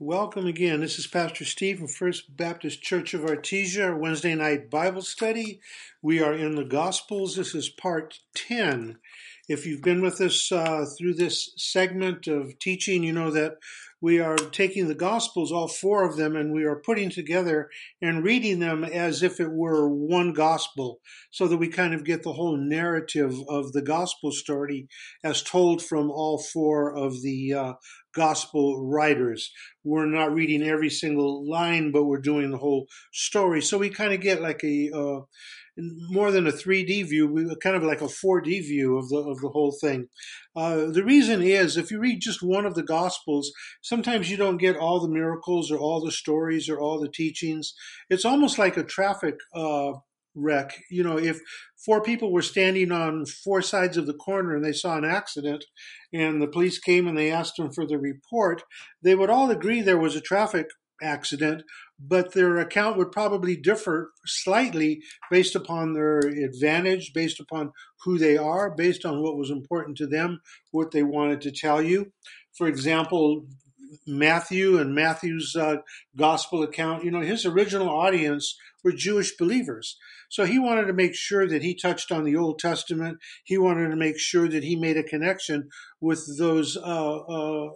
Welcome again. This is Pastor Steve from First Baptist Church of Artesia, our Wednesday night Bible study. We are in the Gospels. This is part 10. If you've been with us uh, through this segment of teaching, you know that we are taking the Gospels, all four of them, and we are putting together and reading them as if it were one Gospel, so that we kind of get the whole narrative of the Gospel story as told from all four of the uh, Gospel writers. We're not reading every single line, but we're doing the whole story. So we kind of get like a uh, more than a 3D view, we kind of like a 4D view of the of the whole thing. Uh, the reason is, if you read just one of the Gospels, sometimes you don't get all the miracles or all the stories or all the teachings. It's almost like a traffic uh, wreck. You know, if four people were standing on four sides of the corner and they saw an accident, and the police came and they asked them for the report, they would all agree there was a traffic accident, but their account would probably differ slightly based upon their advantage, based upon who they are, based on what was important to them, what they wanted to tell you. For example, Matthew and Matthew's uh, gospel account, you know, his original audience were Jewish believers. So he wanted to make sure that he touched on the Old Testament. He wanted to make sure that he made a connection with those uh, uh,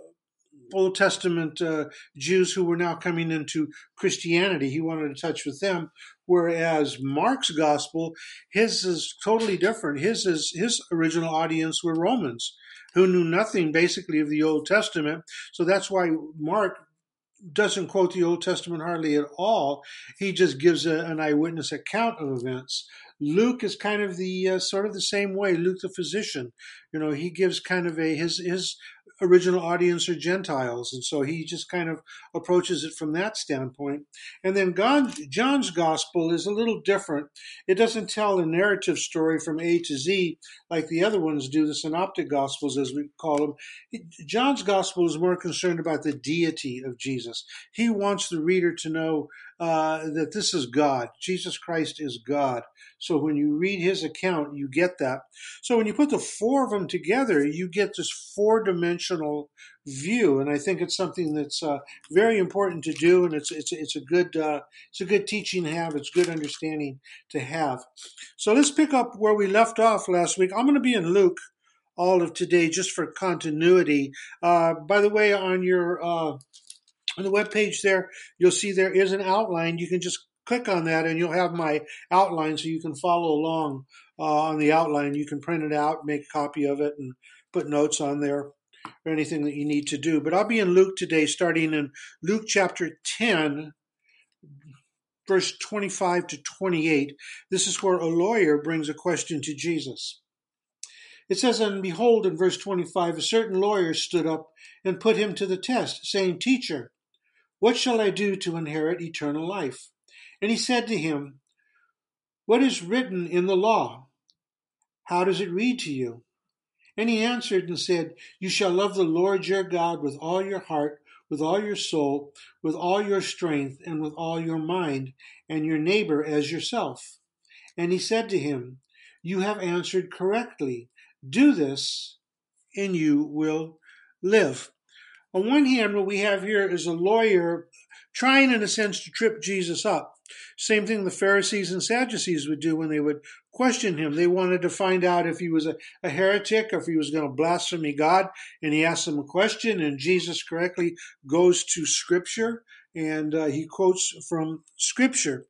Old Testament uh, Jews who were now coming into Christianity. He wanted to touch with them. Whereas Mark's gospel, his is totally different. His is his original audience were Romans who knew nothing basically of the Old Testament. So that's why Mark doesn't quote the Old Testament hardly at all. He just gives a, an eyewitness account of events. Luke is kind of the uh, sort of the same way. Luke, the physician, you know, he gives kind of a his his original audience are Gentiles, and so he just kind of approaches it from that standpoint. And then God, John's gospel is a little different. It doesn't tell a narrative story from A to Z like the other ones do, the synoptic gospels, as we call them. John's gospel is more concerned about the deity of Jesus. He wants the reader to know uh, that this is God. Jesus Christ is God. So when you read his account, you get that. So when you put the four of them together, you get this four dimensional view, and I think it's something that's uh, very important to do, and it's it's it's a good uh, it's a good teaching to have. It's good understanding to have. So let's pick up where we left off last week. I'm going to be in Luke all of today just for continuity. Uh, by the way, on your uh, on the web page there, you'll see there is an outline. You can just click on that and you'll have my outline so you can follow along uh, on the outline. You can print it out, make a copy of it, and put notes on there or anything that you need to do. But I'll be in Luke today, starting in Luke chapter 10, verse 25 to 28. This is where a lawyer brings a question to Jesus. It says, And behold, in verse 25, a certain lawyer stood up and put him to the test, saying, Teacher, what shall I do to inherit eternal life? And he said to him, What is written in the law? How does it read to you? And he answered and said, You shall love the Lord your God with all your heart, with all your soul, with all your strength, and with all your mind, and your neighbor as yourself. And he said to him, You have answered correctly. Do this, and you will live. On one hand, what we have here is a lawyer trying, in a sense, to trip Jesus up. Same thing the Pharisees and Sadducees would do when they would question him. They wanted to find out if he was a, a heretic or if he was going to blaspheme God. And he asked them a question, and Jesus correctly goes to Scripture and uh, he quotes from Scripture.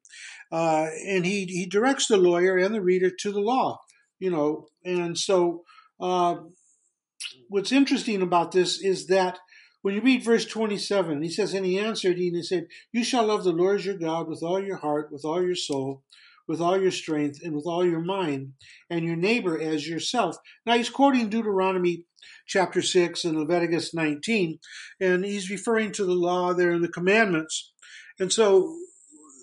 Uh, and he, he directs the lawyer and the reader to the law, you know. And so, uh, what's interesting about this is that when you read verse 27, he says, And he answered, and he said, You shall love the Lord your God with all your heart, with all your soul, with all your strength, and with all your mind, and your neighbor as yourself. Now he's quoting Deuteronomy chapter 6 and Leviticus 19, and he's referring to the law there and the commandments. And so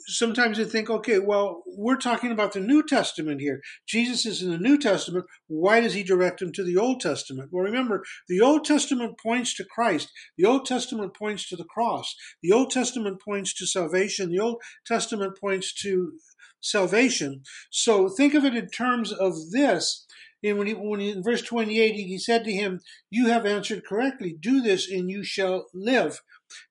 sometimes you think, okay, well, we're talking about the New Testament here. Jesus is in the New Testament. Why does he direct him to the Old Testament? Well, remember, the Old Testament points to Christ. The Old Testament points to the cross. The Old Testament points to salvation. The Old Testament points to salvation. So think of it in terms of this. And when, he, when he, in verse 28, he said to him, You have answered correctly. Do this and you shall live.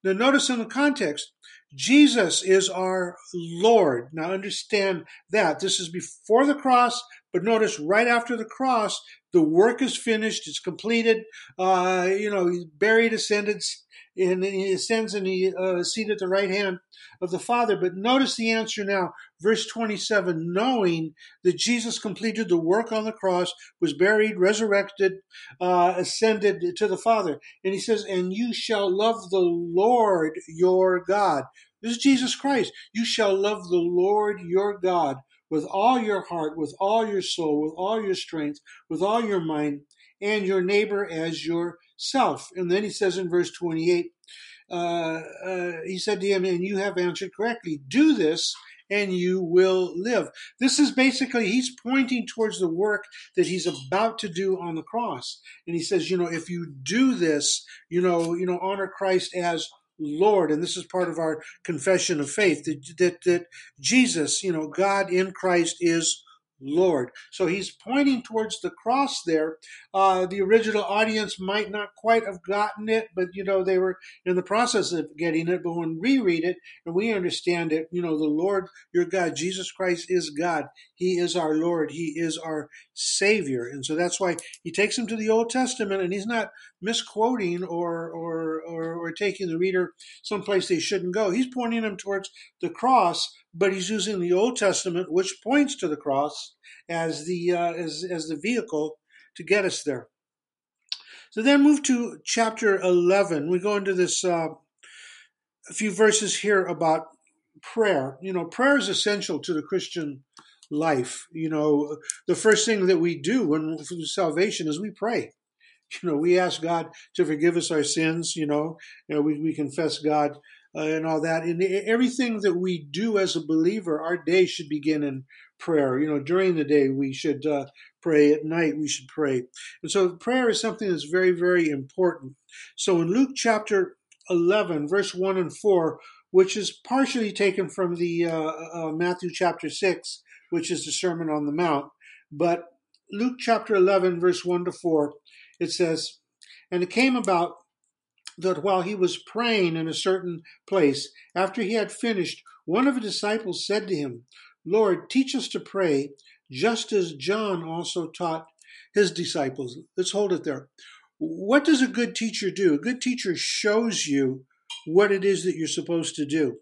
Now, notice in the context, Jesus is our Lord. Now, understand that. This is before the cross, but notice right after the cross, the work is finished, it's completed. Uh, you know, he's buried, ascended, and he ascends and he uh, seated at the right hand of the Father. But notice the answer now, verse 27 knowing that Jesus completed the work on the cross, was buried, resurrected, uh, ascended to the Father. And he says, And you shall love the Lord your God. This is Jesus Christ. You shall love the Lord your God with all your heart, with all your soul, with all your strength, with all your mind, and your neighbor as yourself. And then he says in verse 28, uh, uh, he said to him, and you have answered correctly, do this and you will live. This is basically, he's pointing towards the work that he's about to do on the cross. And he says, you know, if you do this, you know, you know, honor Christ as Lord, and this is part of our confession of faith that, that, that Jesus, you know, God in Christ is Lord. So he's pointing towards the cross there. Uh, the original audience might not quite have gotten it, but you know they were in the process of getting it. But when we read it and we understand it, you know the Lord, your God, Jesus Christ is God. He is our Lord. He is our Savior, and so that's why he takes him to the Old Testament, and he's not misquoting or or or, or taking the reader someplace they shouldn't go. He's pointing them towards the cross but he's using the Old Testament, which points to the cross as the uh, as as the vehicle to get us there. So then move to chapter eleven. We go into this uh, a few verses here about prayer. You know, prayer is essential to the Christian life. You know, the first thing that we do when salvation is we pray. You know, we ask God to forgive us our sins. You know, you know we, we confess God uh, and all that. And everything that we do as a believer, our day should begin in prayer. You know, during the day we should uh, pray. At night we should pray. And so prayer is something that's very, very important. So in Luke chapter 11, verse 1 and 4, which is partially taken from the uh, uh, Matthew chapter 6, which is the Sermon on the Mount, but Luke chapter 11, verse 1 to 4, it says, And it came about that while he was praying in a certain place, after he had finished, one of the disciples said to him, Lord, teach us to pray, just as John also taught his disciples. Let's hold it there. What does a good teacher do? A good teacher shows you what it is that you're supposed to do.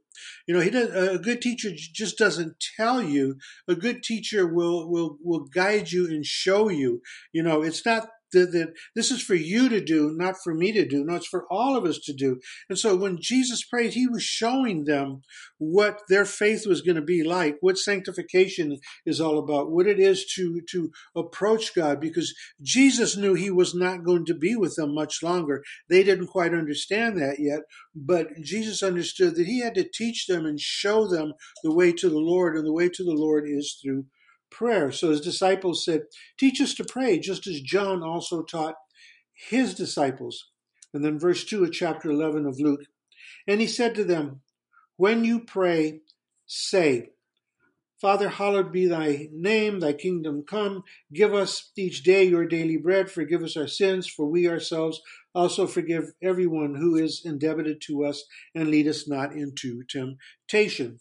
You know, he does, a good teacher just doesn't tell you. A good teacher will will will guide you and show you. You know, it's not that, this is for you to do, not for me to do. No, it's for all of us to do. And so when Jesus prayed, he was showing them what their faith was going to be like, what sanctification is all about, what it is to, to approach God, because Jesus knew he was not going to be with them much longer. They didn't quite understand that yet, but Jesus understood that he had to teach them and show them the way to the Lord, and the way to the Lord is through prayer. So his disciples said, Teach us to pray, just as John also taught his disciples. And then verse 2 of chapter 11 of Luke. And he said to them, When you pray, say, Father, hallowed be thy name, thy kingdom come. Give us each day your daily bread. Forgive us our sins, for we ourselves also forgive everyone who is indebted to us, and lead us not into temptation.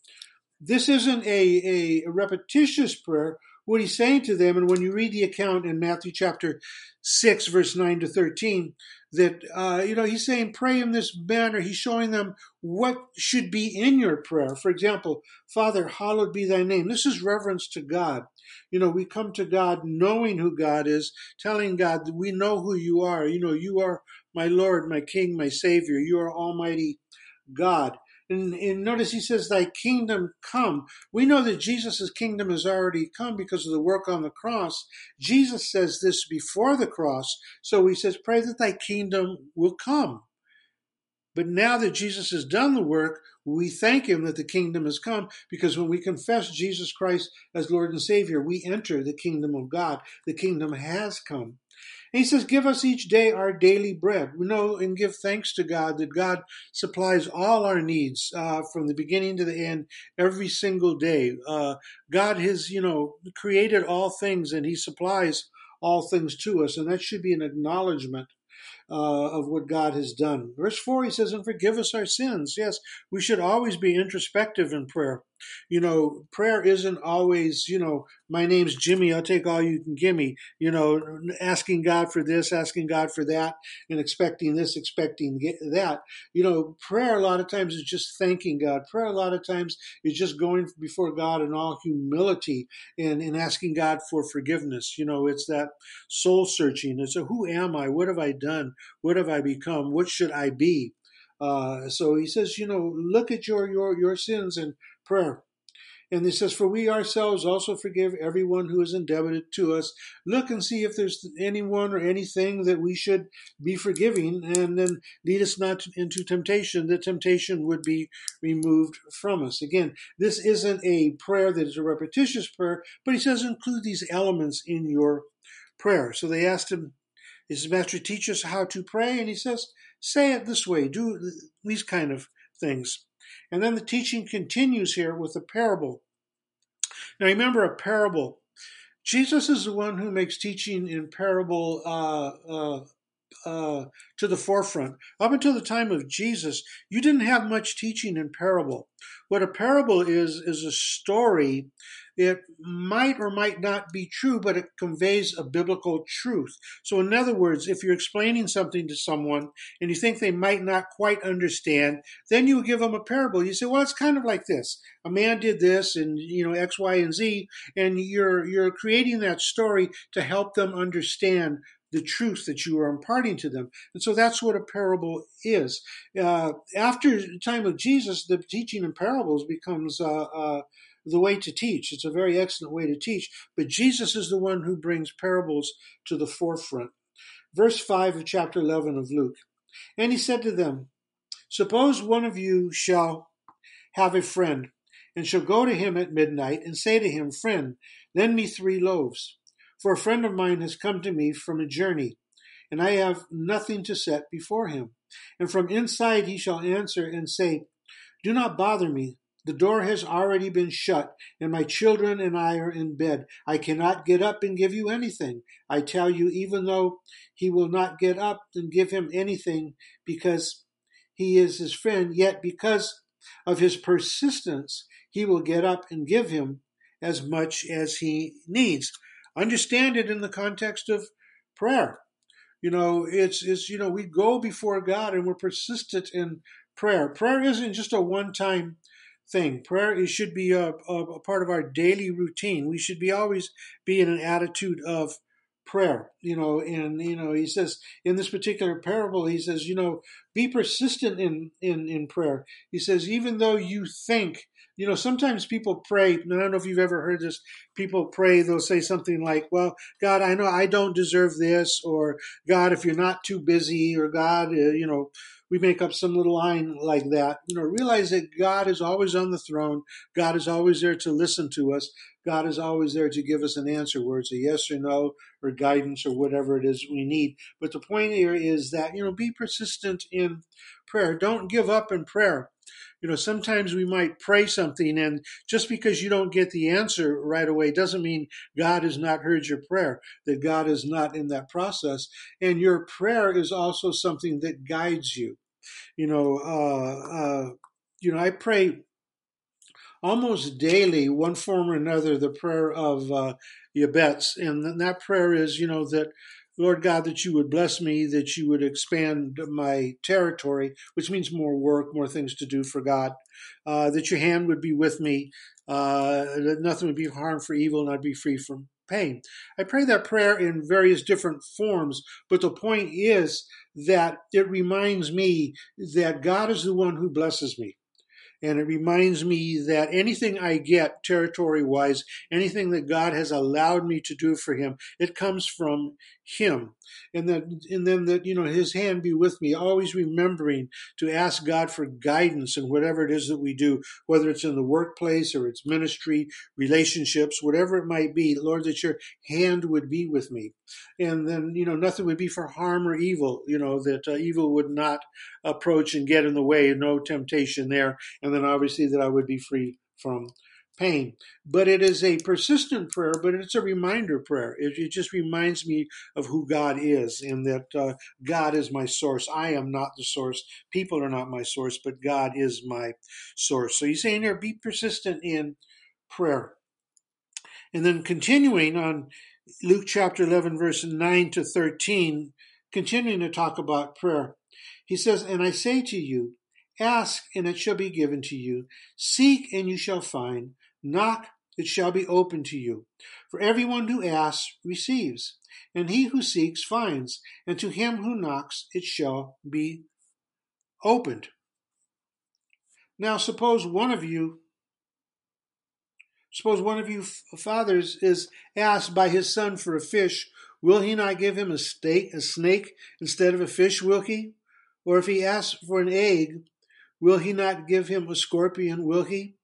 This isn't a, a, repetitious prayer. What he's saying to them, and when you read the account in Matthew chapter 6, verse 9 to 13, that, uh, you know, he's saying, pray in this manner. He's showing them what should be in your prayer. For example, Father, hallowed be thy name. This is reverence to God. You know, we come to God knowing who God is, telling God that we know who you are. You know, you are my Lord, my King, my Savior. You are Almighty God. And, and, notice he says, Thy kingdom come. We know that Jesus' kingdom has already come because of the work on the cross. Jesus says this before the cross. So he says, Pray that thy kingdom will come. But now that Jesus has done the work, we thank him that the kingdom has come because when we confess Jesus Christ as Lord and Savior, we enter the kingdom of God. The kingdom has come. He says, Give us each day our daily bread. We know and give thanks to God that God supplies all our needs uh, from the beginning to the end every single day. Uh, God has, you know, created all things and he supplies all things to us, and that should be an acknowledgement uh, of what God has done. Verse 4, he says, and forgive us our sins. Yes, we should always be introspective in prayer. You know, prayer isn't always, you know, my name's Jimmy, I'll take all you can give me. You know, asking God for this, asking God for that, and expecting this, expecting that. You know, prayer a lot of times is just thanking God. Prayer a lot of times is just going before God in all humility and, and asking God for forgiveness. You know, it's that soul searching. It's a who am I? What have I done? What have I become? What should I be? Uh, so he says, you know, look at your your your sins and prayer. And he says, For we ourselves also forgive everyone who is indebted to us. Look and see if there's anyone or anything that we should be forgiving, and then lead us not into temptation, that temptation would be removed from us. Again, this isn't a prayer that is a repetitious prayer, but he says include these elements in your prayer. So they asked him, Says, Master, teach us how to pray. And he says, Say it this way, do these kind of things. And then the teaching continues here with a parable. Now remember, a parable. Jesus is the one who makes teaching in parable uh, uh, uh, to the forefront. Up until the time of Jesus, you didn't have much teaching in parable. What a parable is, is a story it might or might not be true, but it conveys a biblical truth. So, in other words, if you're explaining something to someone and you think they might not quite understand, then you give them a parable. You say, "Well, it's kind of like this: a man did this, and you know X, Y, and Z," and you're you're creating that story to help them understand the truth that you are imparting to them. And so that's what a parable is. Uh, after the time of Jesus, the teaching in parables becomes uh, uh, the way to teach. It's a very excellent way to teach, but Jesus is the one who brings parables to the forefront. Verse 5 of chapter 11 of Luke. And he said to them, Suppose one of you shall have a friend, and shall go to him at midnight, and say to him, Friend, lend me three loaves. For a friend of mine has come to me from a journey, and I have nothing to set before him. And from inside he shall answer and say, Do not bother me. The door has already been shut, and my children and I are in bed. I cannot get up and give you anything. I tell you, even though he will not get up and give him anything because he is his friend, yet because of his persistence, he will get up and give him as much as he needs. Understand it in the context of prayer. You know, it's, it's, you know, we go before God and we're persistent in prayer. Prayer isn't just a one time thing. Prayer should be a, a, a, part of our daily routine. We should be always be in an attitude of prayer. You know, and you know, he says in this particular parable, he says, you know, be persistent in in in prayer. He says, even though you think you know, sometimes people pray, and I don't know if you've ever heard this, people pray, they'll say something like, Well, God, I know I don't deserve this, or God, if you're not too busy, or God, uh, you know, we make up some little line like that. You know, realize that God is always on the throne. God is always there to listen to us. God is always there to give us an answer, where it's a yes or no, or guidance, or whatever it is we need. But the point here is that, you know, be persistent in prayer. Don't give up in prayer. You know, sometimes we might pray something, and just because you don't get the answer right away doesn't mean God has not heard your prayer, that God is not in that process. And your prayer is also something that guides you. You know, uh, uh, you know, I pray almost daily, one form or another, the prayer of uh, Yabetz, and that prayer is, you know, that Lord God, that you would bless me, that you would expand my territory, which means more work, more things to do for God, uh, that your hand would be with me, uh, that nothing would be harm for evil, and I'd be free from pain. I pray that prayer in various different forms, but the point is that it reminds me that God is the one who blesses me. And it reminds me that anything I get territory wise, anything that God has allowed me to do for Him, it comes from Him. And that, and then that, you know, His hand be with me, always remembering to ask God for guidance in whatever it is that we do, whether it's in the workplace or it's ministry, relationships, whatever it might be. Lord, that your hand would be with me. And then, you know, nothing would be for harm or evil, you know, that uh, evil would not approach and get in the way, no temptation there. And then obviously that I would be free from pain. But it is a persistent prayer, but it's a reminder prayer. It, it just reminds me of who God is and that uh, God is my source. I am not the source. People are not my source, but God is my source. So he's saying here, be persistent in prayer. And then continuing on Luke chapter 11, verse 9 to 13, continuing to talk about prayer. He says, And I say to you, ask and it shall be given to you, seek and you shall find, knock, it shall be opened to you. For everyone who asks receives, and he who seeks finds, and to him who knocks it shall be opened. Now, suppose one of you Suppose one of you fathers is asked by his son for a fish, will he not give him a, steak, a snake instead of a fish, will he? Or if he asks for an egg, will he not give him a scorpion, will he?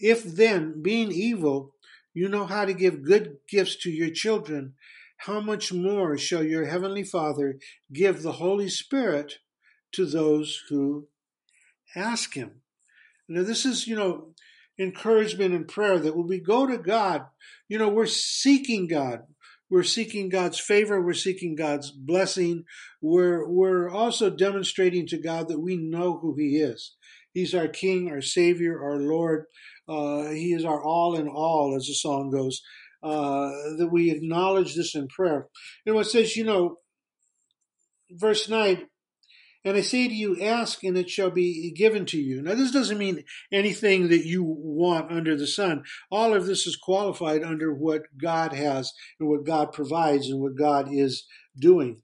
If then, being evil, you know how to give good gifts to your children, how much more shall your heavenly Father give the Holy Spirit to those who ask him? Now, this is, you know, encouragement and prayer that when we go to God, you know, we're seeking God. We're seeking God's favor. We're seeking God's blessing. We're, we're also demonstrating to God that we know who He is. He's our King, our Savior, our Lord. Uh, he is our all in all, as the song goes. Uh, that we acknowledge this in prayer. And what says, you know, verse 9, and I say to you, ask and it shall be given to you. Now, this doesn't mean anything that you want under the sun. All of this is qualified under what God has and what God provides and what God is doing.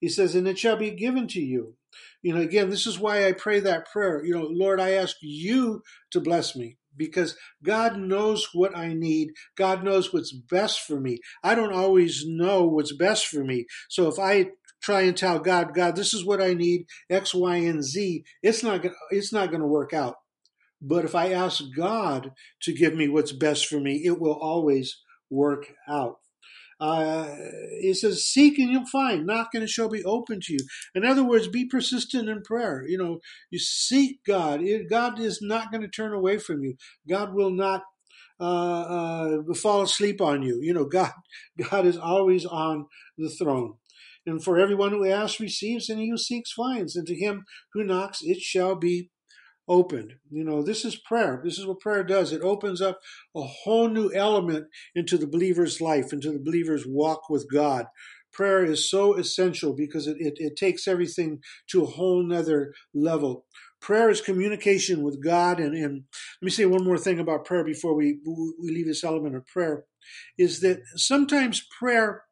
He says, and it shall be given to you. You know, again, this is why I pray that prayer. You know, Lord, I ask you to bless me because God knows what I need. God knows what's best for me. I don't always know what's best for me. So if I try and tell God, God, this is what I need, X, Y, and Z, it's not gonna, it's not going to work out. But if I ask God to give me what's best for me, it will always work out. Uh, it says, seek and you'll find, knock and it shall be open to you. In other words, be persistent in prayer. You know, you seek God. God is not going to turn away from you. God will not uh, uh, fall asleep on you. You know, God, God is always on the throne. And for everyone who asks receives, and he who seeks finds, and to him who knocks it shall be opened. You know, this is prayer. This is what prayer does. It opens up a whole new element into the believer's life, into the believer's walk with God. Prayer is so essential because it, it, it takes everything to a whole nother level. Prayer is communication with God. And, and let me say one more thing about prayer before we, we leave this element of prayer is that sometimes prayer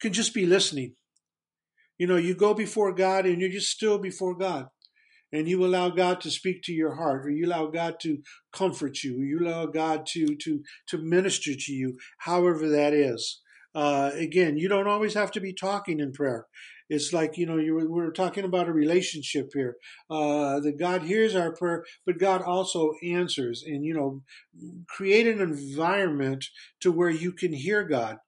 can just be listening. You know, you go before God and you're just still before God. And you allow God to speak to your heart, or you allow God to comfort you, or you allow God to to to minister to you, however that is. Uh, again, you don't always have to be talking in prayer. It's like you know you were, we're talking about a relationship here. Uh, that God hears our prayer, but God also answers, and you know, create an environment to where you can hear God.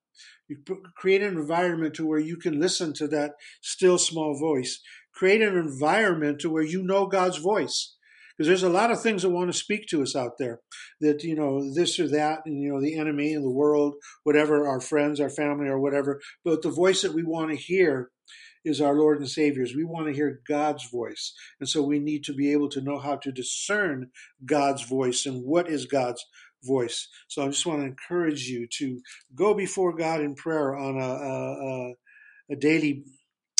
You create an environment to where you can listen to that still small voice. Create an environment to where you know God's voice. Because there's a lot of things that want to speak to us out there that, you know, this or that, and, you know, the enemy and the world, whatever, our friends, our family, or whatever. But the voice that we want to hear is our Lord and Savior's. We want to hear God's voice. And so we need to be able to know how to discern God's voice and what is God's voice. So I just want to encourage you to go before God in prayer on a, a, a daily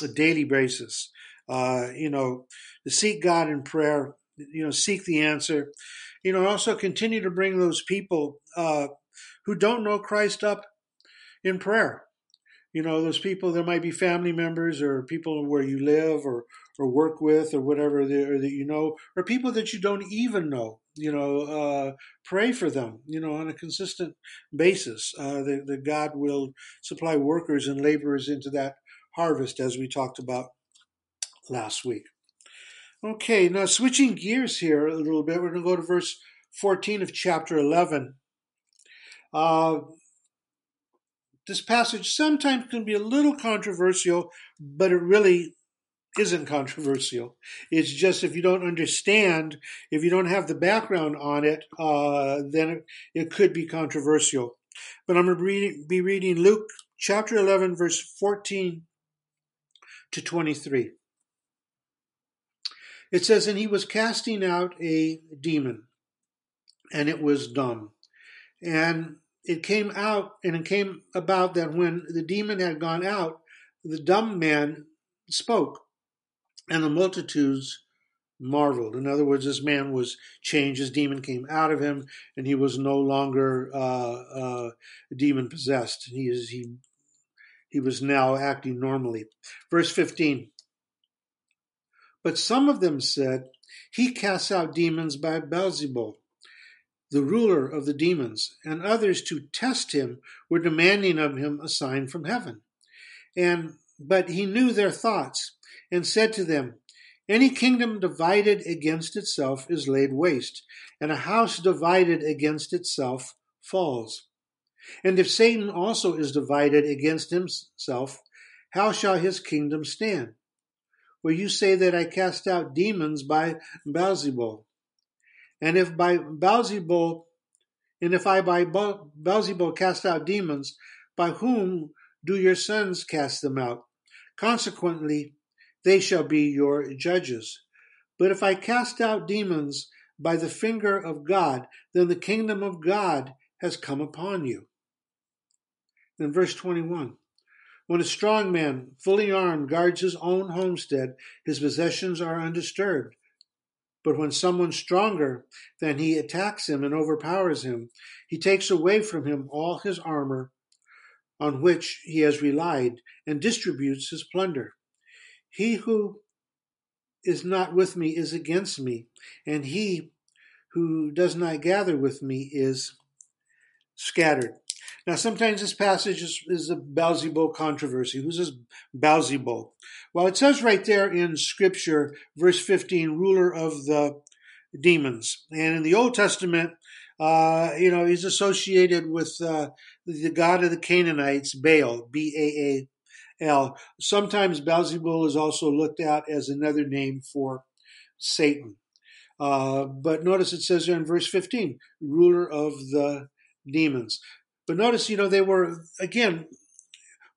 a daily basis. Uh, you know, to seek God in prayer. You know, seek the answer. You know, also continue to bring those people uh, who don't know Christ up in prayer you know those people there might be family members or people where you live or or work with or whatever that, that you know or people that you don't even know you know uh, pray for them you know on a consistent basis. Uh, that, that god will supply workers and laborers into that harvest as we talked about last week. Okay now switching gears here a little bit we're going to go to verse 14 of chapter 11 uh, this passage sometimes can be a little controversial, but it really isn't controversial. It's just if you don't understand, if you don't have the background on it, uh, then it, it, could be controversial. But I'm going to be reading Luke chapter 11, verse 14 to 23. It says, And he was casting out a demon, and it was dumb. And it came out, and it came about that when the demon had gone out, the dumb man spoke, and the multitudes marveled. In other words, this man was changed. His demon came out of him, and he was no longer uh, uh, demon possessed. He is he he was now acting normally. Verse fifteen. But some of them said, He casts out demons by Beelzebul, the ruler of the demons, and others to test him were demanding of him a sign from heaven. And but he knew their thoughts, and said to them, Any kingdom divided against itself is laid waste, and a house divided against itself falls. And if Satan also is divided against himself, how shall his kingdom stand? where you say that I cast out demons by Beelzebul. And if by Beelzebul, and if I by Beelzebul cast out demons, by whom do your sons cast them out? Consequently, they shall be your judges. But if I cast out demons by the finger of God, then the kingdom of God has come upon you. Then verse 21. When a strong man, fully armed, guards his own homestead, his possessions are undisturbed. But when someone stronger than he attacks him and overpowers him, he takes away from him all his armor on which he has relied and distributes his plunder. He who is not with me is against me, and he who does not gather with me is scattered. Now, sometimes this passage is, is a Beelzebul controversy. Who's this Beelzebul? Well, it says right there in Scripture, verse 15, ruler of the demons. And in the Old Testament, uh, you know, he's associated with uh, the god of the Canaanites, Baal, B A A L. Sometimes Beelzebul is also looked at as another name for Satan. Uh, but notice it says there in verse 15, ruler of the demons. But notice, you know, they were, again,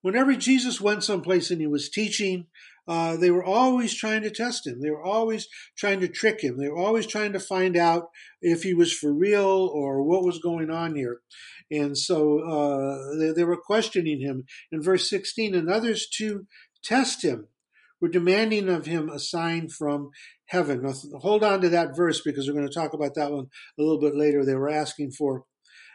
whenever Jesus went someplace and he was teaching, uh, they were always trying to test him. They were always trying to trick him. They were always trying to find out if he was for real or what was going on here. And so uh, they, they were questioning him. In verse 16, and others to test him were demanding of him a sign from heaven. Now, hold on to that verse because we're going to talk about that one a little bit later. They were asking for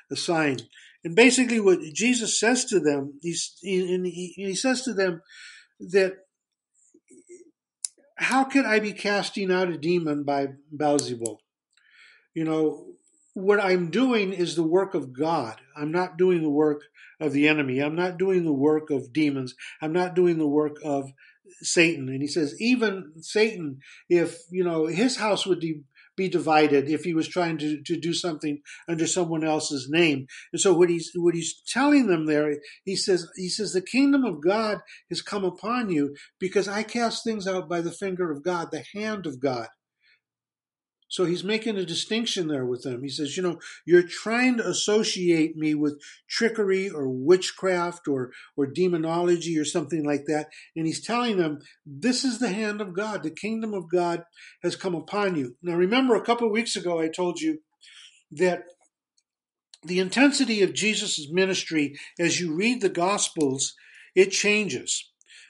a sign. And basically, what Jesus says to them, he's, he, he says to them that how could I be casting out a demon by Beelzebul? You know, what I'm doing is the work of God. I'm not doing the work of the enemy. I'm not doing the work of demons. I'm not doing the work of Satan. And he says, even Satan, if, you know, his house would be be divided if he was trying to, to do something under someone else's name. And so what he's what he's telling them there, he says he says the kingdom of God has come upon you because I cast things out by the finger of God, the hand of God. So he's making a distinction there with them. He says, you know, you're trying to associate me with trickery or witchcraft or, or demonology or something like that. And he's telling them, this is the hand of God. The kingdom of God has come upon you. Now, remember a couple of weeks ago, I told you that the intensity of Jesus' ministry as you read the Gospels, it changes.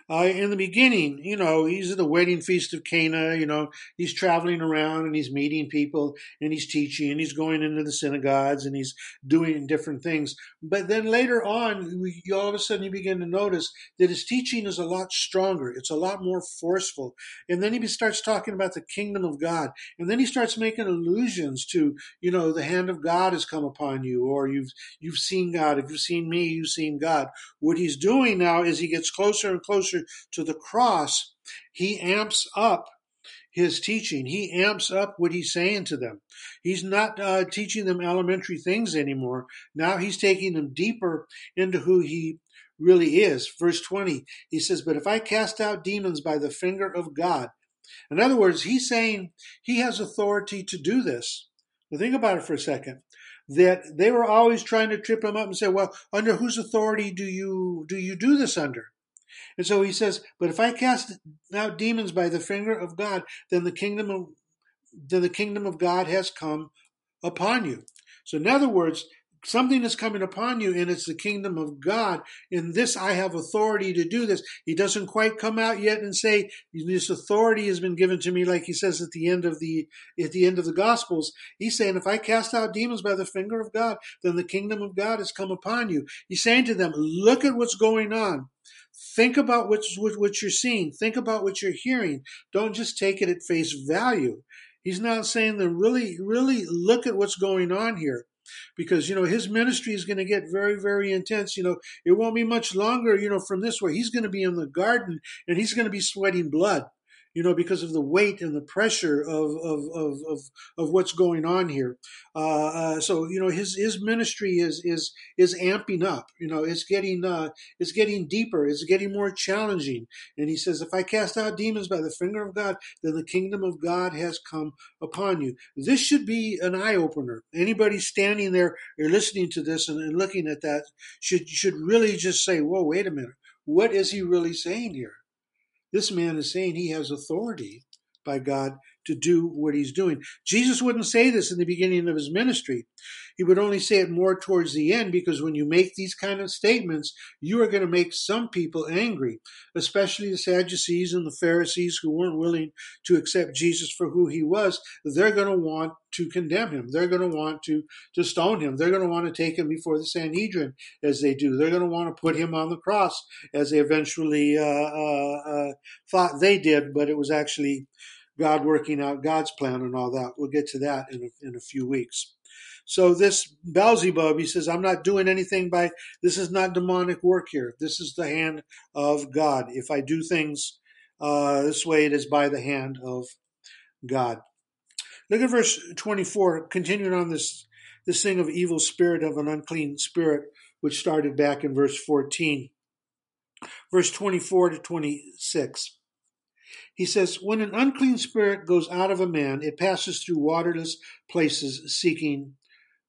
Uh, in the beginning, you know, he's at the wedding feast of Cana, you know, he's traveling around and he's meeting people and he's teaching and he's going into the synagogues and he's doing different things. But then later on, all of a sudden you begin to notice that his teaching is a lot stronger. It's a lot more forceful. And then he starts talking about the kingdom of God. And then he starts making allusions to, you know, the hand of God has come upon you or you've, you've seen God. If you've seen me, you've seen God. What he's doing now is he gets closer and closer to the cross, he amps up his teaching. He amps up what he's saying to them. He's not uh, teaching them elementary things anymore. Now he's taking them deeper into who he really is. Verse 20, he says, But if I cast out demons by the finger of God, in other words, he's saying he has authority to do this. Now think about it for a second. That they were always trying to trip him up and say, "Well, under whose authority do you do you do this under?" And so he says, "But if I cast out demons by the finger of God, then the kingdom of then the kingdom of God has come upon you." So in other words, something is coming upon you and it's the kingdom of God. In this, I have authority to do this. He doesn't quite come out yet and say, this authority has been given to me, like he says at the end of the, at the end of the gospels. He's saying, if I cast out demons by the finger of God, then the kingdom of God has come upon you. He's saying to them, look at what's going on. Think about what, what you're seeing. Think about what you're hearing. Don't just take it at face value. He's not saying that really, really look at what's going on here because you know his ministry is going to get very very intense you know it won't be much longer you know from this way he's going to be in the garden and he's going to be sweating blood you know, because of the weight and the pressure of of of of, of what's going on here. Uh, uh, so you know, his his ministry is is is amping up. You know, it's getting uh, it's getting deeper. It's getting more challenging. And he says, if I cast out demons by the finger of God, then the kingdom of God has come upon you. This should be an eye opener. Anybody standing there or listening to this and, and looking at that should should really just say, whoa, wait a minute. What is he really saying here? This man is saying he has authority by God to do what he's doing. Jesus wouldn't say this in the beginning of his ministry. He would only say it more towards the end because when you make these kind of statements, you are going to make some people angry, especially the Sadducees and the Pharisees who weren't willing to accept Jesus for who he was. They're going to want to condemn him. They're going to want to, to stone him. They're going to want to take him before the Sanhedrin as they do. They're going to want to put him on the cross as they eventually uh, uh, uh, thought they did, but it was actually God working out God's plan and all that. We'll get to that in a, in a few weeks. So this Beelzebub, he says, I'm not doing anything by, this is not demonic work here. This is the hand of God. If I do things uh, this way, it is by the hand of God. Look at verse 24, continuing on this, this thing of evil spirit of an unclean spirit, which started back in verse 14. Verse 24 to 26. He says, When an unclean spirit goes out of a man, it passes through waterless places seeking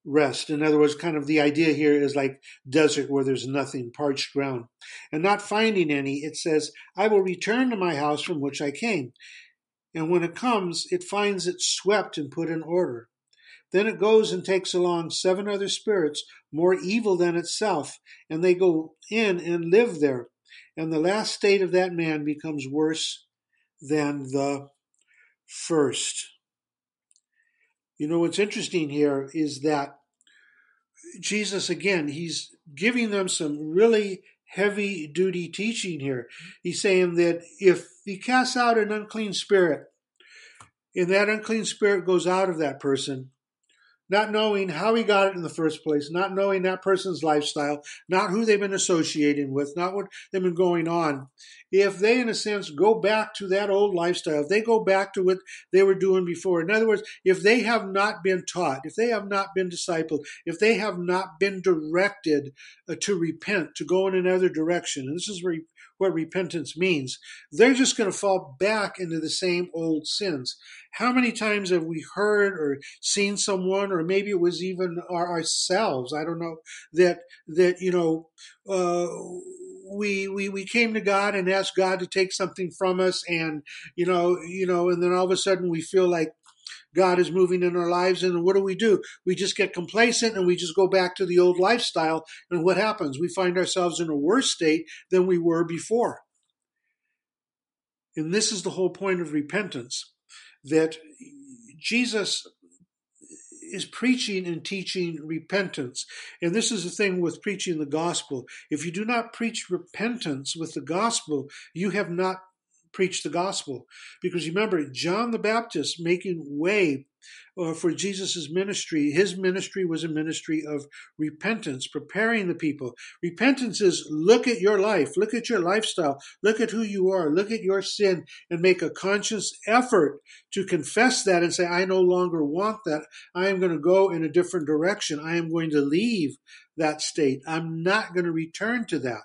rest. In other words, kind of the idea here is like desert where there's nothing, parched ground. And not finding any, it says, I will return to my house from which I came. And when it comes, it finds it swept and put in order. Then it goes and takes along seven other spirits more evil than itself, and they go in and live there. And the last state of that man becomes worse than the first. You know, what's interesting here is that Jesus, again, he's giving them some really heavy duty teaching here. He's saying that if he casts out an unclean spirit, and that unclean spirit goes out of that person, not knowing how he got it in the first place, not knowing that person's lifestyle, not who they've been associating with, not what they've been going on. If they, in a sense, go back to that old lifestyle, if they go back to what they were doing before, in other words, if they have not been taught, if they have not been discipled, if they have not been directed uh, to repent, to go in another direction, and this is where what repentance means, they're just going to fall back into the same old sins. How many times have we heard or seen someone, or maybe it was even our, ourselves, I don't know, that, that, you know, uh, we, we we came to God and asked God to take something from us, and you know, you know, and then all of a sudden we feel like God is moving in our lives. And what do we do? We just get complacent and we just go back to the old lifestyle. And what happens? We find ourselves in a worse state than we were before. And this is the whole point of repentance that Jesus is preaching and teaching repentance. And this is the thing with preaching the gospel. If you do not preach repentance with the gospel, you have not preach the gospel. Because remember, John the Baptist making way uh, for Jesus' ministry, his ministry was a ministry of repentance, preparing the people. Repentance is look at your life, look at your lifestyle, look at who you are, look at your sin, and make a conscious effort to confess that and say, I no longer want that. I am going to go in a different direction. I am going to leave that state. I'm not going to return to that.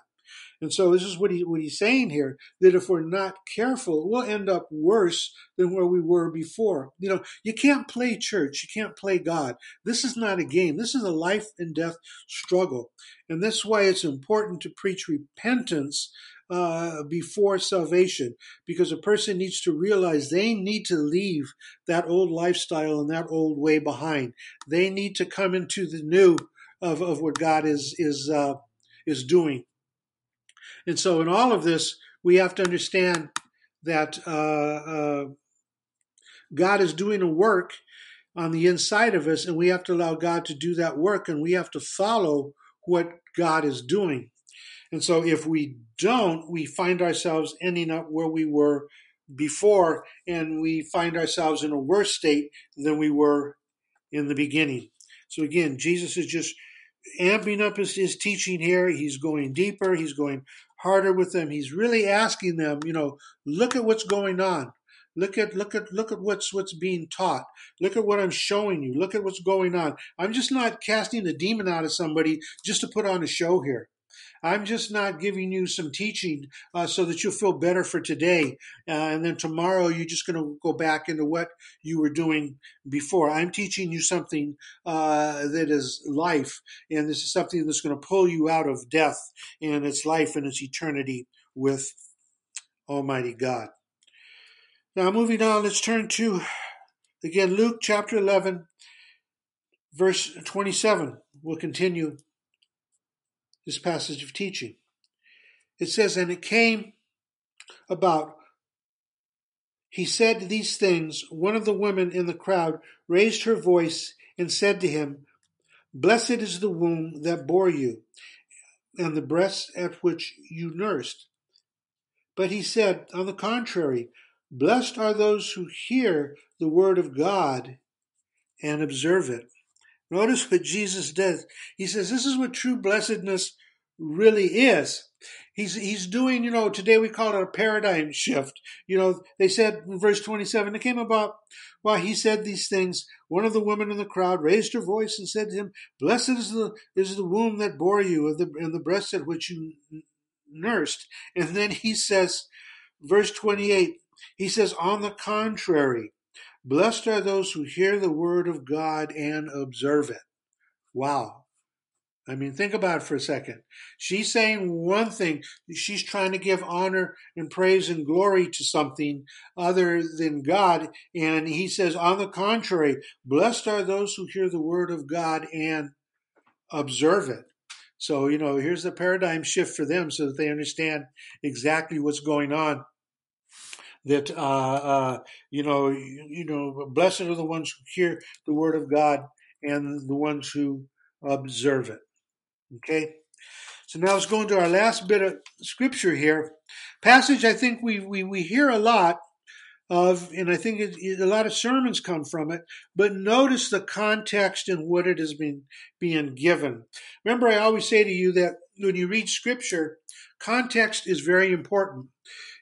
And so this is what he what he's saying here that if we're not careful, we'll end up worse than where we were before. You know, you can't play church, you can't play God. This is not a game. This is a life and death struggle. And that's why it's important to preach repentance uh, before salvation because a person needs to realize they need to leave that old lifestyle and that old way behind. They need to come into the new of, of what God is is uh, is doing. And so, in all of this, we have to understand that uh, uh, God is doing a work on the inside of us, and we have to allow God to do that work, and we have to follow what God is doing. And so, if we don't, we find ourselves ending up where we were before, and we find ourselves in a worse state than we were in the beginning. So, again, Jesus is just amping up his, his teaching here. He's going deeper, he's going harder with them. He's really asking them, you know, look at what's going on. Look at look at look at what's what's being taught. Look at what I'm showing you. Look at what's going on. I'm just not casting the demon out of somebody just to put on a show here. I'm just not giving you some teaching uh, so that you'll feel better for today. Uh, and then tomorrow you're just going to go back into what you were doing before. I'm teaching you something uh, that is life. And this is something that's going to pull you out of death and its life and its eternity with Almighty God. Now, moving on, let's turn to again Luke chapter 11, verse 27. We'll continue this passage of teaching. It says, And it came about, he said these things. One of the women in the crowd raised her voice and said to him, Blessed is the womb that bore you, and the breasts at which you nursed. But he said, On the contrary, blessed are those who hear the word of God and observe it. Notice what Jesus does. He says, This is what true blessedness really is. He's, he's doing, you know, today we call it a paradigm shift. You know, they said in verse 27, it came about while he said these things. One of the women in the crowd raised her voice and said to him, Blessed is the, is the womb that bore you and the, and the breast at which you nursed. And then he says, verse 28, he says, On the contrary, Blessed are those who hear the word of God and observe it. Wow. I mean, think about it for a second. She's saying one thing. She's trying to give honor and praise and glory to something other than God. And he says, on the contrary, blessed are those who hear the word of God and observe it. So, you know, here's the paradigm shift for them so that they understand exactly what's going on that uh, uh, you know you, you, know blessed are the ones who hear the word of God and the ones who observe it. Okay. So now let's go into our last bit of scripture here. Passage I think we we, we hear a lot of, and I think it, it, a lot of sermons come from it. But notice the context and what it has been being given. Remember, I always say to you that when you read scripture, context is very important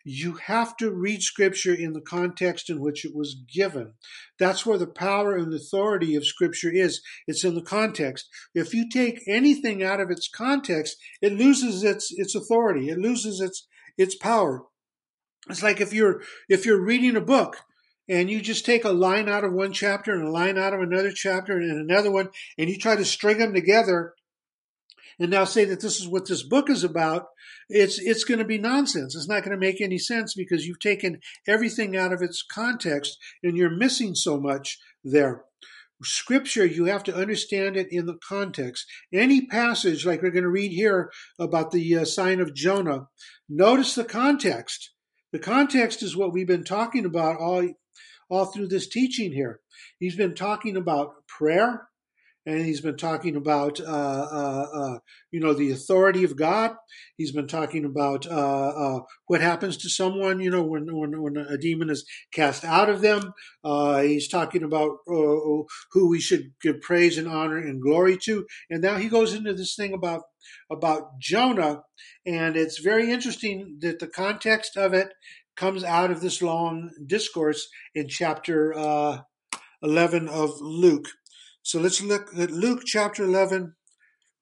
you have to read scripture in the context in which it was given. That's where the power and authority of scripture is. It's in the context. If you take anything out of its context, it loses its, its authority. It loses its, its power. It's like if you're, if you're reading a book and you just take a line out of one chapter and a line out of another chapter and another one and you try to string them together and now say that this is what this book is about, it's it's going to be nonsense. It's not going to make any sense because you've taken everything out of its context and you're missing so much there. Scripture, you have to understand it in the context. Any passage, like we're going to read here about the uh, sign of Jonah, notice the context. The context is what we've been talking about all, all through this teaching here. He's been talking about prayer, and he's been talking about uh, uh, uh, you know the authority of God. He's been talking about uh, uh, what happens to someone you know when when, when a demon is cast out of them. Uh, he's talking about who we should give praise and honor and glory to, and now he goes into this thing about about Jonah, and it's very interesting that the context of it comes out of this long discourse in chapter 11 of Luke. So let's look at Luke chapter 11,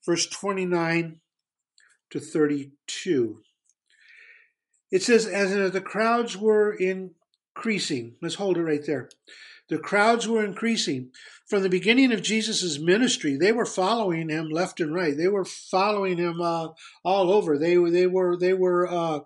verse 29 to 32. It says, as the crowds were increasing, let's hold it right there. The crowds were increasing. From the beginning of Jesus' ministry, they were following him left and right. They were following him uh, all over. They, they were, they were uh,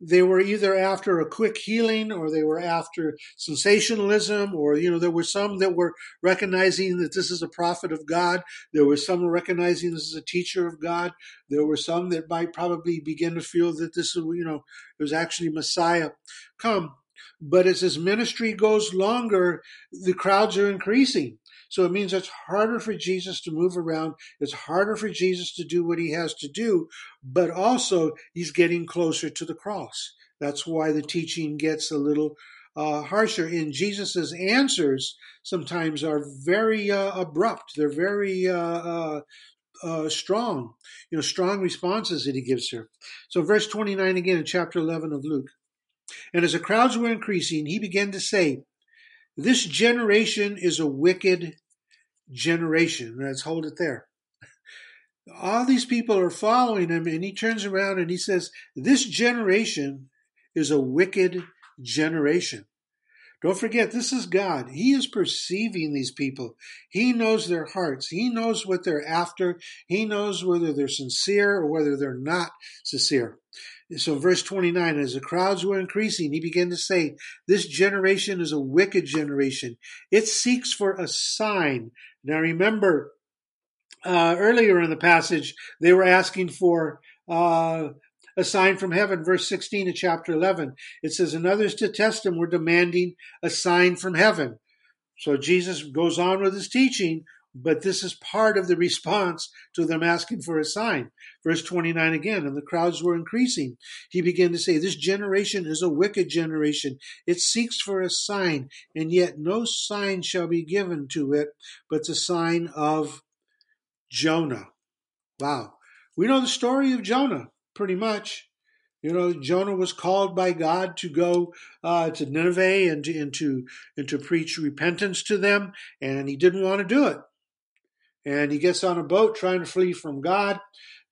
they were either after a quick healing or they were after sensationalism or you know there were some that were recognizing that this is a prophet of god there were some recognizing this is a teacher of god there were some that might probably begin to feel that this is you know it was actually messiah come but as his ministry goes longer the crowds are increasing so it means it's harder for Jesus to move around. It's harder for Jesus to do what he has to do, but also he's getting closer to the cross. That's why the teaching gets a little uh, harsher. And Jesus's answers sometimes are very uh, abrupt. They're very uh, uh, uh, strong, you know, strong responses that he gives her. So, verse 29 again in chapter 11 of Luke. And as the crowds were increasing, he began to say, This generation is a wicked generation. Let's hold it there. All these people are following him, and he turns around and he says, This generation is a wicked generation. Don't forget, this is God. He is perceiving these people. He knows their hearts. He knows what they're after. He knows whether they're sincere or whether they're not sincere. So, verse 29, as the crowds were increasing, he began to say, This generation is a wicked generation. It seeks for a sign. Now, remember, uh, earlier in the passage, they were asking for uh, a sign from heaven. Verse 16 of chapter 11, it says, And others to test him were demanding a sign from heaven. So Jesus goes on with his teaching, but this is part of the response to them asking for a sign. Verse 29 again, and the crowds were increasing. He began to say, This generation is a wicked generation. It seeks for a sign, and yet no sign shall be given to it but the sign of Jonah. Wow. We know the story of Jonah pretty much. You know, Jonah was called by God to go uh, to Nineveh and to, and, to, and to preach repentance to them, and he didn't want to do it. And he gets on a boat trying to flee from God.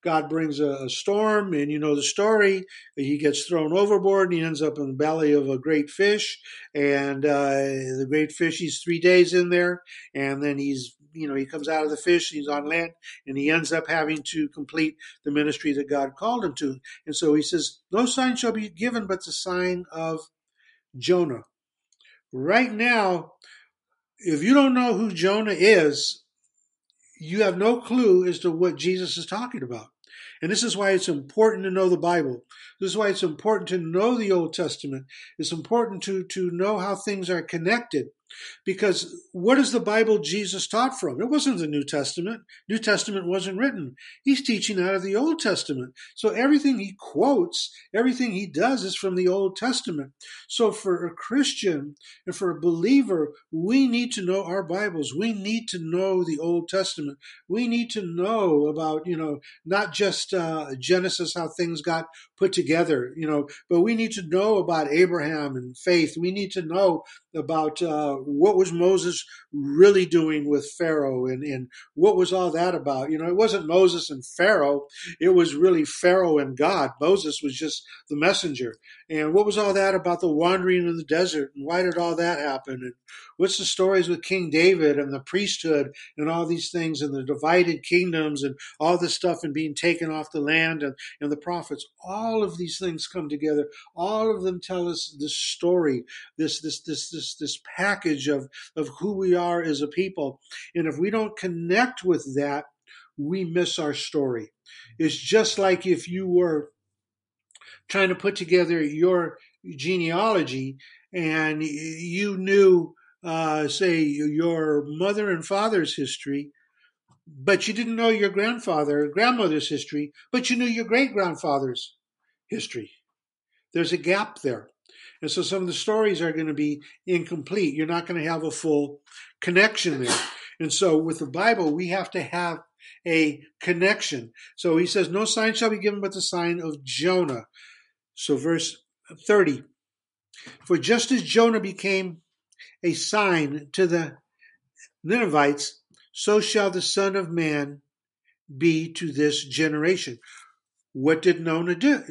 God brings a, a, storm, and you know the story. He gets thrown overboard, and he ends up in the belly of a great fish. And uh, the great fish, he's three days in there, and then he's, you know, he comes out of the fish, he's on land, and he ends up having to complete the ministry that God called him to. And so he says, "No sign shall be given, but the sign of Jonah." Right now, if you don't know who Jonah is, you have no clue as to what Jesus is talking about. And this is why it's important to know the Bible. This is why it's important to know the Old Testament. It's important to, to know how things are connected. Because what is the Bible Jesus taught from? It wasn't the New Testament. New Testament wasn't written. He's teaching out of the Old Testament. So everything he quotes, everything he does is from the Old Testament. So for a Christian and for a believer, we need to know our Bibles. We need to know the Old Testament. We need to know about, you know, not just uh, Genesis, how things got put together, you know, but we need to know about Abraham and faith. We need to know about uh, what was Moses really doing with Pharaoh and, and what was all that about. You know, it wasn't Moses and Pharaoh, it was really Pharaoh and God. Moses was just the messenger. And what was all that about the wandering in the desert and why did all that happen? And what's the stories with King David and the priesthood and all these things and the divided kingdoms and all this stuff and being taken off the land and, and the prophets? All of these things come together. All of them tell us this story, this this this this this package of, of who we are as a people. And if we don't connect with that, we miss our story. It's just like if you were trying to put together your genealogy and you knew, uh, say, your mother and father's history, but you didn't know your grandfather or grandmother's history, but you knew your great grandfather's history. There's a gap there. And so some of the stories are going to be incomplete. You're not going to have a full connection there. And so with the Bible, we have to have a connection. So he says, No sign shall be given but the sign of Jonah. So, verse 30 For just as Jonah became a sign to the Ninevites, so shall the Son of Man be to this generation. what did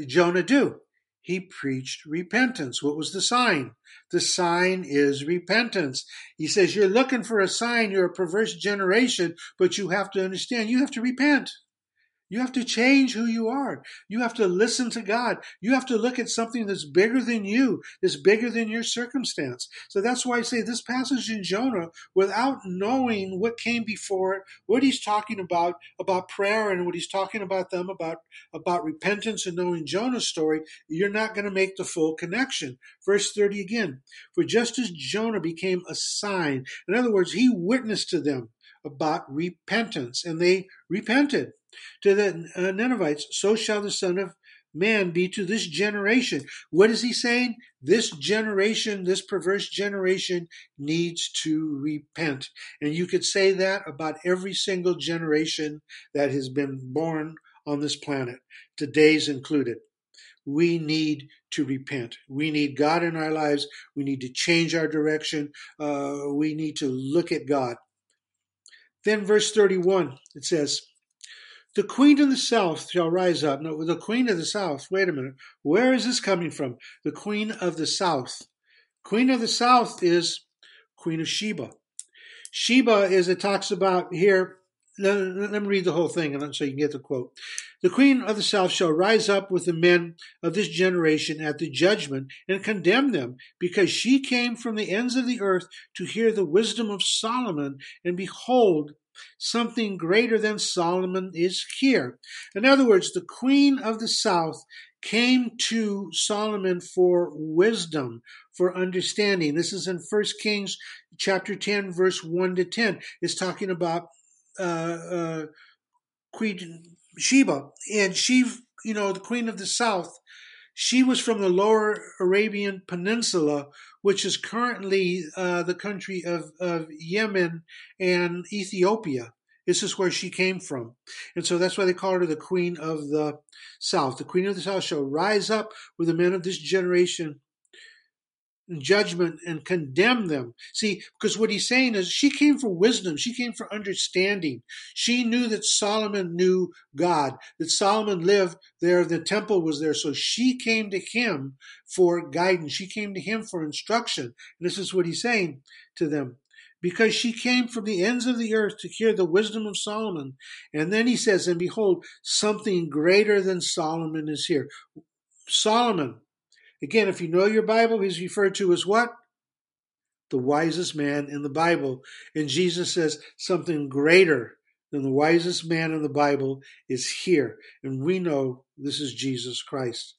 Jonah do? He preached repentance. What was the sign? The sign is repentance. He says, You're looking for a sign, you're a perverse generation, but you have to understand, you have to repent. You have to change who you are. You have to listen to God. You have to look at something that's bigger than you, that's bigger than your circumstance. So that's why I say this passage in Jonah, without knowing what came before it, what he's talking about, about prayer and what he's talking about them, about, about repentance and knowing Jonah's story, you're not going to make the full connection. Verse 30 again, for just as Jonah became a sign, in other words, he witnessed to them about repentance and they repented to the uh, Ninevites, so shall the Son of Man be to this generation. What is he saying? This generation, this perverse generation, needs to repent. And you could say that about every single generation that has been born on this planet, today's included. We need to repent. We need God in our lives. We need to change our direction. Uh, we need to look at God. Then, verse 31, it says, the queen of the south shall rise up. No, the queen of the south. Wait a minute. Where is this coming from? The queen of the south. Queen of the south is Queen of Sheba. Sheba is, it talks about here, let, let me read the whole thing and so you can get the quote. The queen of the south shall rise up with the men of this generation at the judgment and condemn them, because she came from the ends of the earth to hear the wisdom of Solomon, and behold, Something greater than Solomon is here. In other words, the queen of the south came to Solomon for wisdom, for understanding. This is in 1 Kings chapter 10, verse 1 to 10. It's talking about uh, uh, Queen Sheba. And she, you know, the queen of the south, she was from the lower Arabian Peninsula, which is currently uh, the country of, of Yemen and Ethiopia. This is where she came from. And so that's why they call her the Queen of the South. The Queen of the South shall rise up with the men of this generation judgment and condemn them. See, because what he's saying is she came for wisdom, she came for understanding. She knew that Solomon knew God, that Solomon lived there, the temple was there. So she came to him for guidance, she came to him for instruction. And this is what he's saying to them. Because she came from the ends of the earth to hear the wisdom of Solomon. And then he says, And behold, something greater than Solomon is here. Solomon, Again, if you know your Bible, he's referred to as what? The wisest man in the Bible. And Jesus says something greater than the wisest man in the Bible is here. And we know this is Jesus Christ.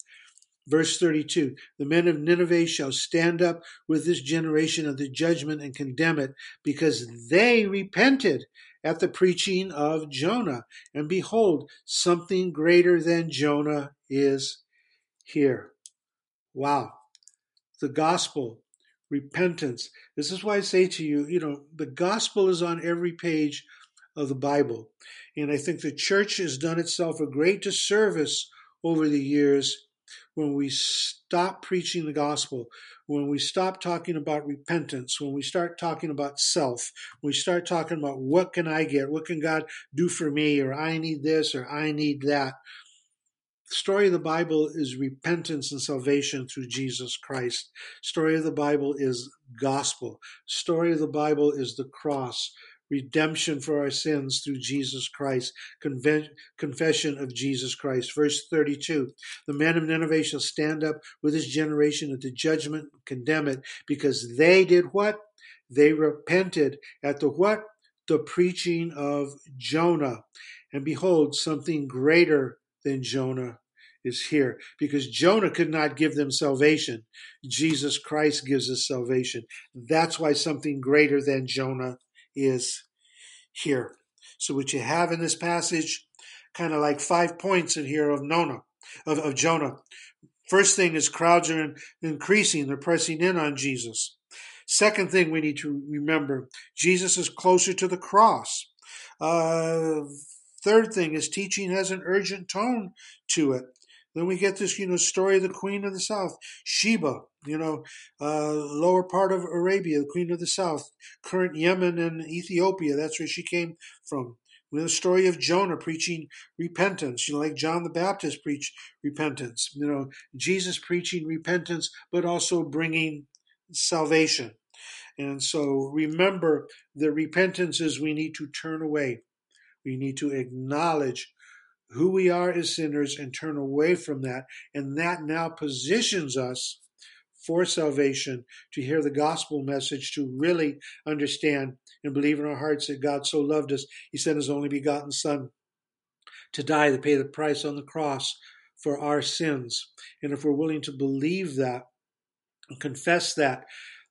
Verse 32 The men of Nineveh shall stand up with this generation of the judgment and condemn it, because they repented at the preaching of Jonah. And behold, something greater than Jonah is here. Wow. The gospel, repentance. This is why I say to you, you know, the gospel is on every page of the Bible. And I think the church has done itself a great disservice over the years when we stop preaching the gospel, when we stop talking about repentance, when we start talking about self, when we start talking about what can I get, what can God do for me, or I need this, or I need that. Story of the Bible is repentance and salvation through Jesus Christ. Story of the Bible is gospel. Story of the Bible is the cross, redemption for our sins through Jesus Christ, confession of Jesus Christ. Verse 32 The men of Nineveh shall stand up with this generation at the judgment, condemn it, because they did what? They repented at the what? The preaching of Jonah. And behold, something greater than Jonah is here because Jonah could not give them salvation. Jesus Christ gives us salvation. That's why something greater than Jonah is here. So what you have in this passage, kind of like five points in here of Nona, of, of Jonah. First thing is crowds are increasing, they're pressing in on Jesus. Second thing we need to remember, Jesus is closer to the cross. Uh, Third thing is teaching has an urgent tone to it. Then we get this, you know, story of the Queen of the South, Sheba, you know, uh, lower part of Arabia, the Queen of the South, current Yemen and Ethiopia. That's where she came from. We have the story of Jonah preaching repentance, you know, like John the Baptist preached repentance. You know, Jesus preaching repentance, but also bringing salvation. And so remember the repentance is we need to turn away. We need to acknowledge who we are as sinners and turn away from that. And that now positions us for salvation to hear the gospel message, to really understand and believe in our hearts that God so loved us, He sent His only begotten Son to die, to pay the price on the cross for our sins. And if we're willing to believe that, and confess that,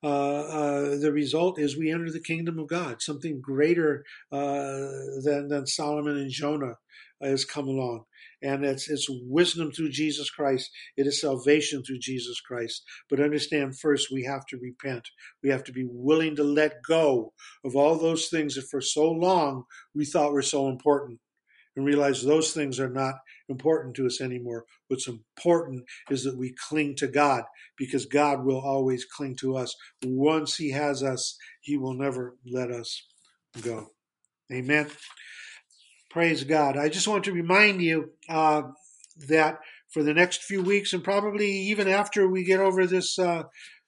the result is we enter the kingdom of God. Something greater uh, than than Solomon and Jonah has come along, and it's it's wisdom through Jesus Christ. It is salvation through Jesus Christ. But understand first, we have to repent. We have to be willing to let go of all those things that for so long we thought were so important and realize those things are not important to us anymore. What's important is that we cling to God because God will always cling to us. Once He has us, He will never let us go. Amen. Praise God. I just want to remind you uh, that for the next few weeks and probably even after we get over this uh,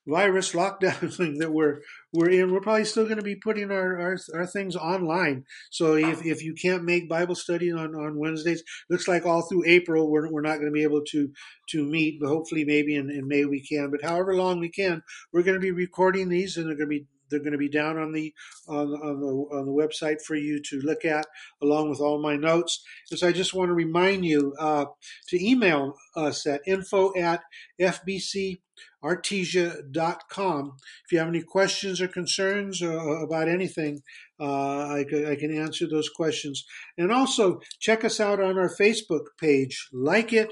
virus lockdown thing that we're we're in, we're probably still going to be putting our, our, our things online. So if, if you can't make Bible study on, on Wednesdays, looks like all through April we're, we're not going to be able to to meet, but hopefully maybe in, in May we can. But however long we can, we're going to be recording these and they're going to be they're going to be down on the on, on the on the website for you to look at, along with all my notes. So I just want to remind you uh, to email us at info at fbc artesia.com. If you have any questions or concerns uh, about anything, uh, I, I, can answer those questions. And also, check us out on our Facebook page. Like it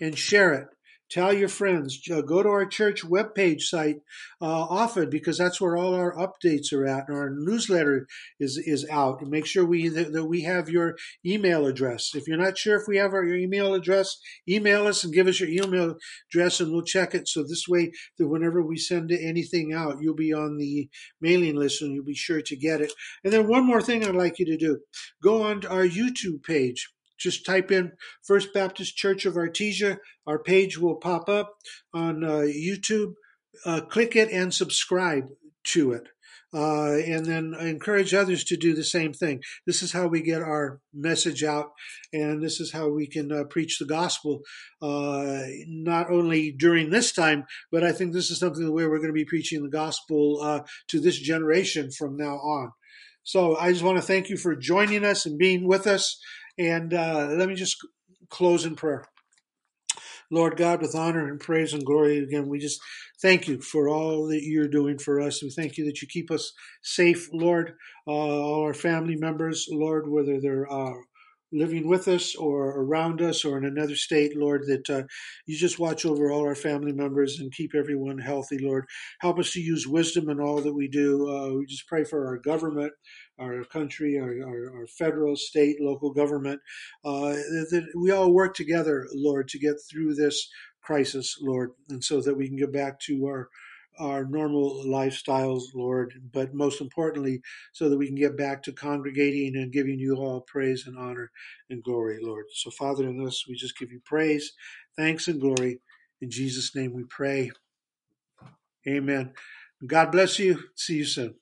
and share it. Tell your friends. Go to our church webpage site uh, often because that's where all our updates are at, and our newsletter is is out. Make sure we that, that we have your email address. If you're not sure if we have our your email address, email us and give us your email address, and we'll check it. So this way, that whenever we send anything out, you'll be on the mailing list and you'll be sure to get it. And then one more thing I'd like you to do: go on to our YouTube page just type in First Baptist Church of Artesia. Our page will pop up on uh, YouTube. Uh, click it and subscribe to it. Uh, and then encourage others to do the same thing. This is how we get our message out, and this is how we can uh, preach the gospel, uh, not only during this time, but I think this is something where we're going to be preaching the gospel uh, to this generation from now on. So I just want to thank you for joining us and being with us. And uh, let me just close in prayer. Lord God, with honor and praise and glory again, we just thank you for all that you're doing for us. We thank you that you keep us safe, Lord, uh, all our family members, Lord, whether they're uh, living with us or around us or in another state, Lord, that uh, you just watch over all our family members and keep everyone healthy, Lord. Help us to use wisdom in all that we do. Uh, we just pray for our government our country, our, our, our federal, state, local government, uh, that we all work together, Lord, to get through this crisis, Lord, and so that we can get back to our our normal lifestyles, Lord, but most importantly, so that we can get back to congregating and giving you all praise and honor and glory, Lord. So, Father, in this, we just give you praise, thanks, and glory. In Jesus' name we pray. Amen. God bless you. See you soon.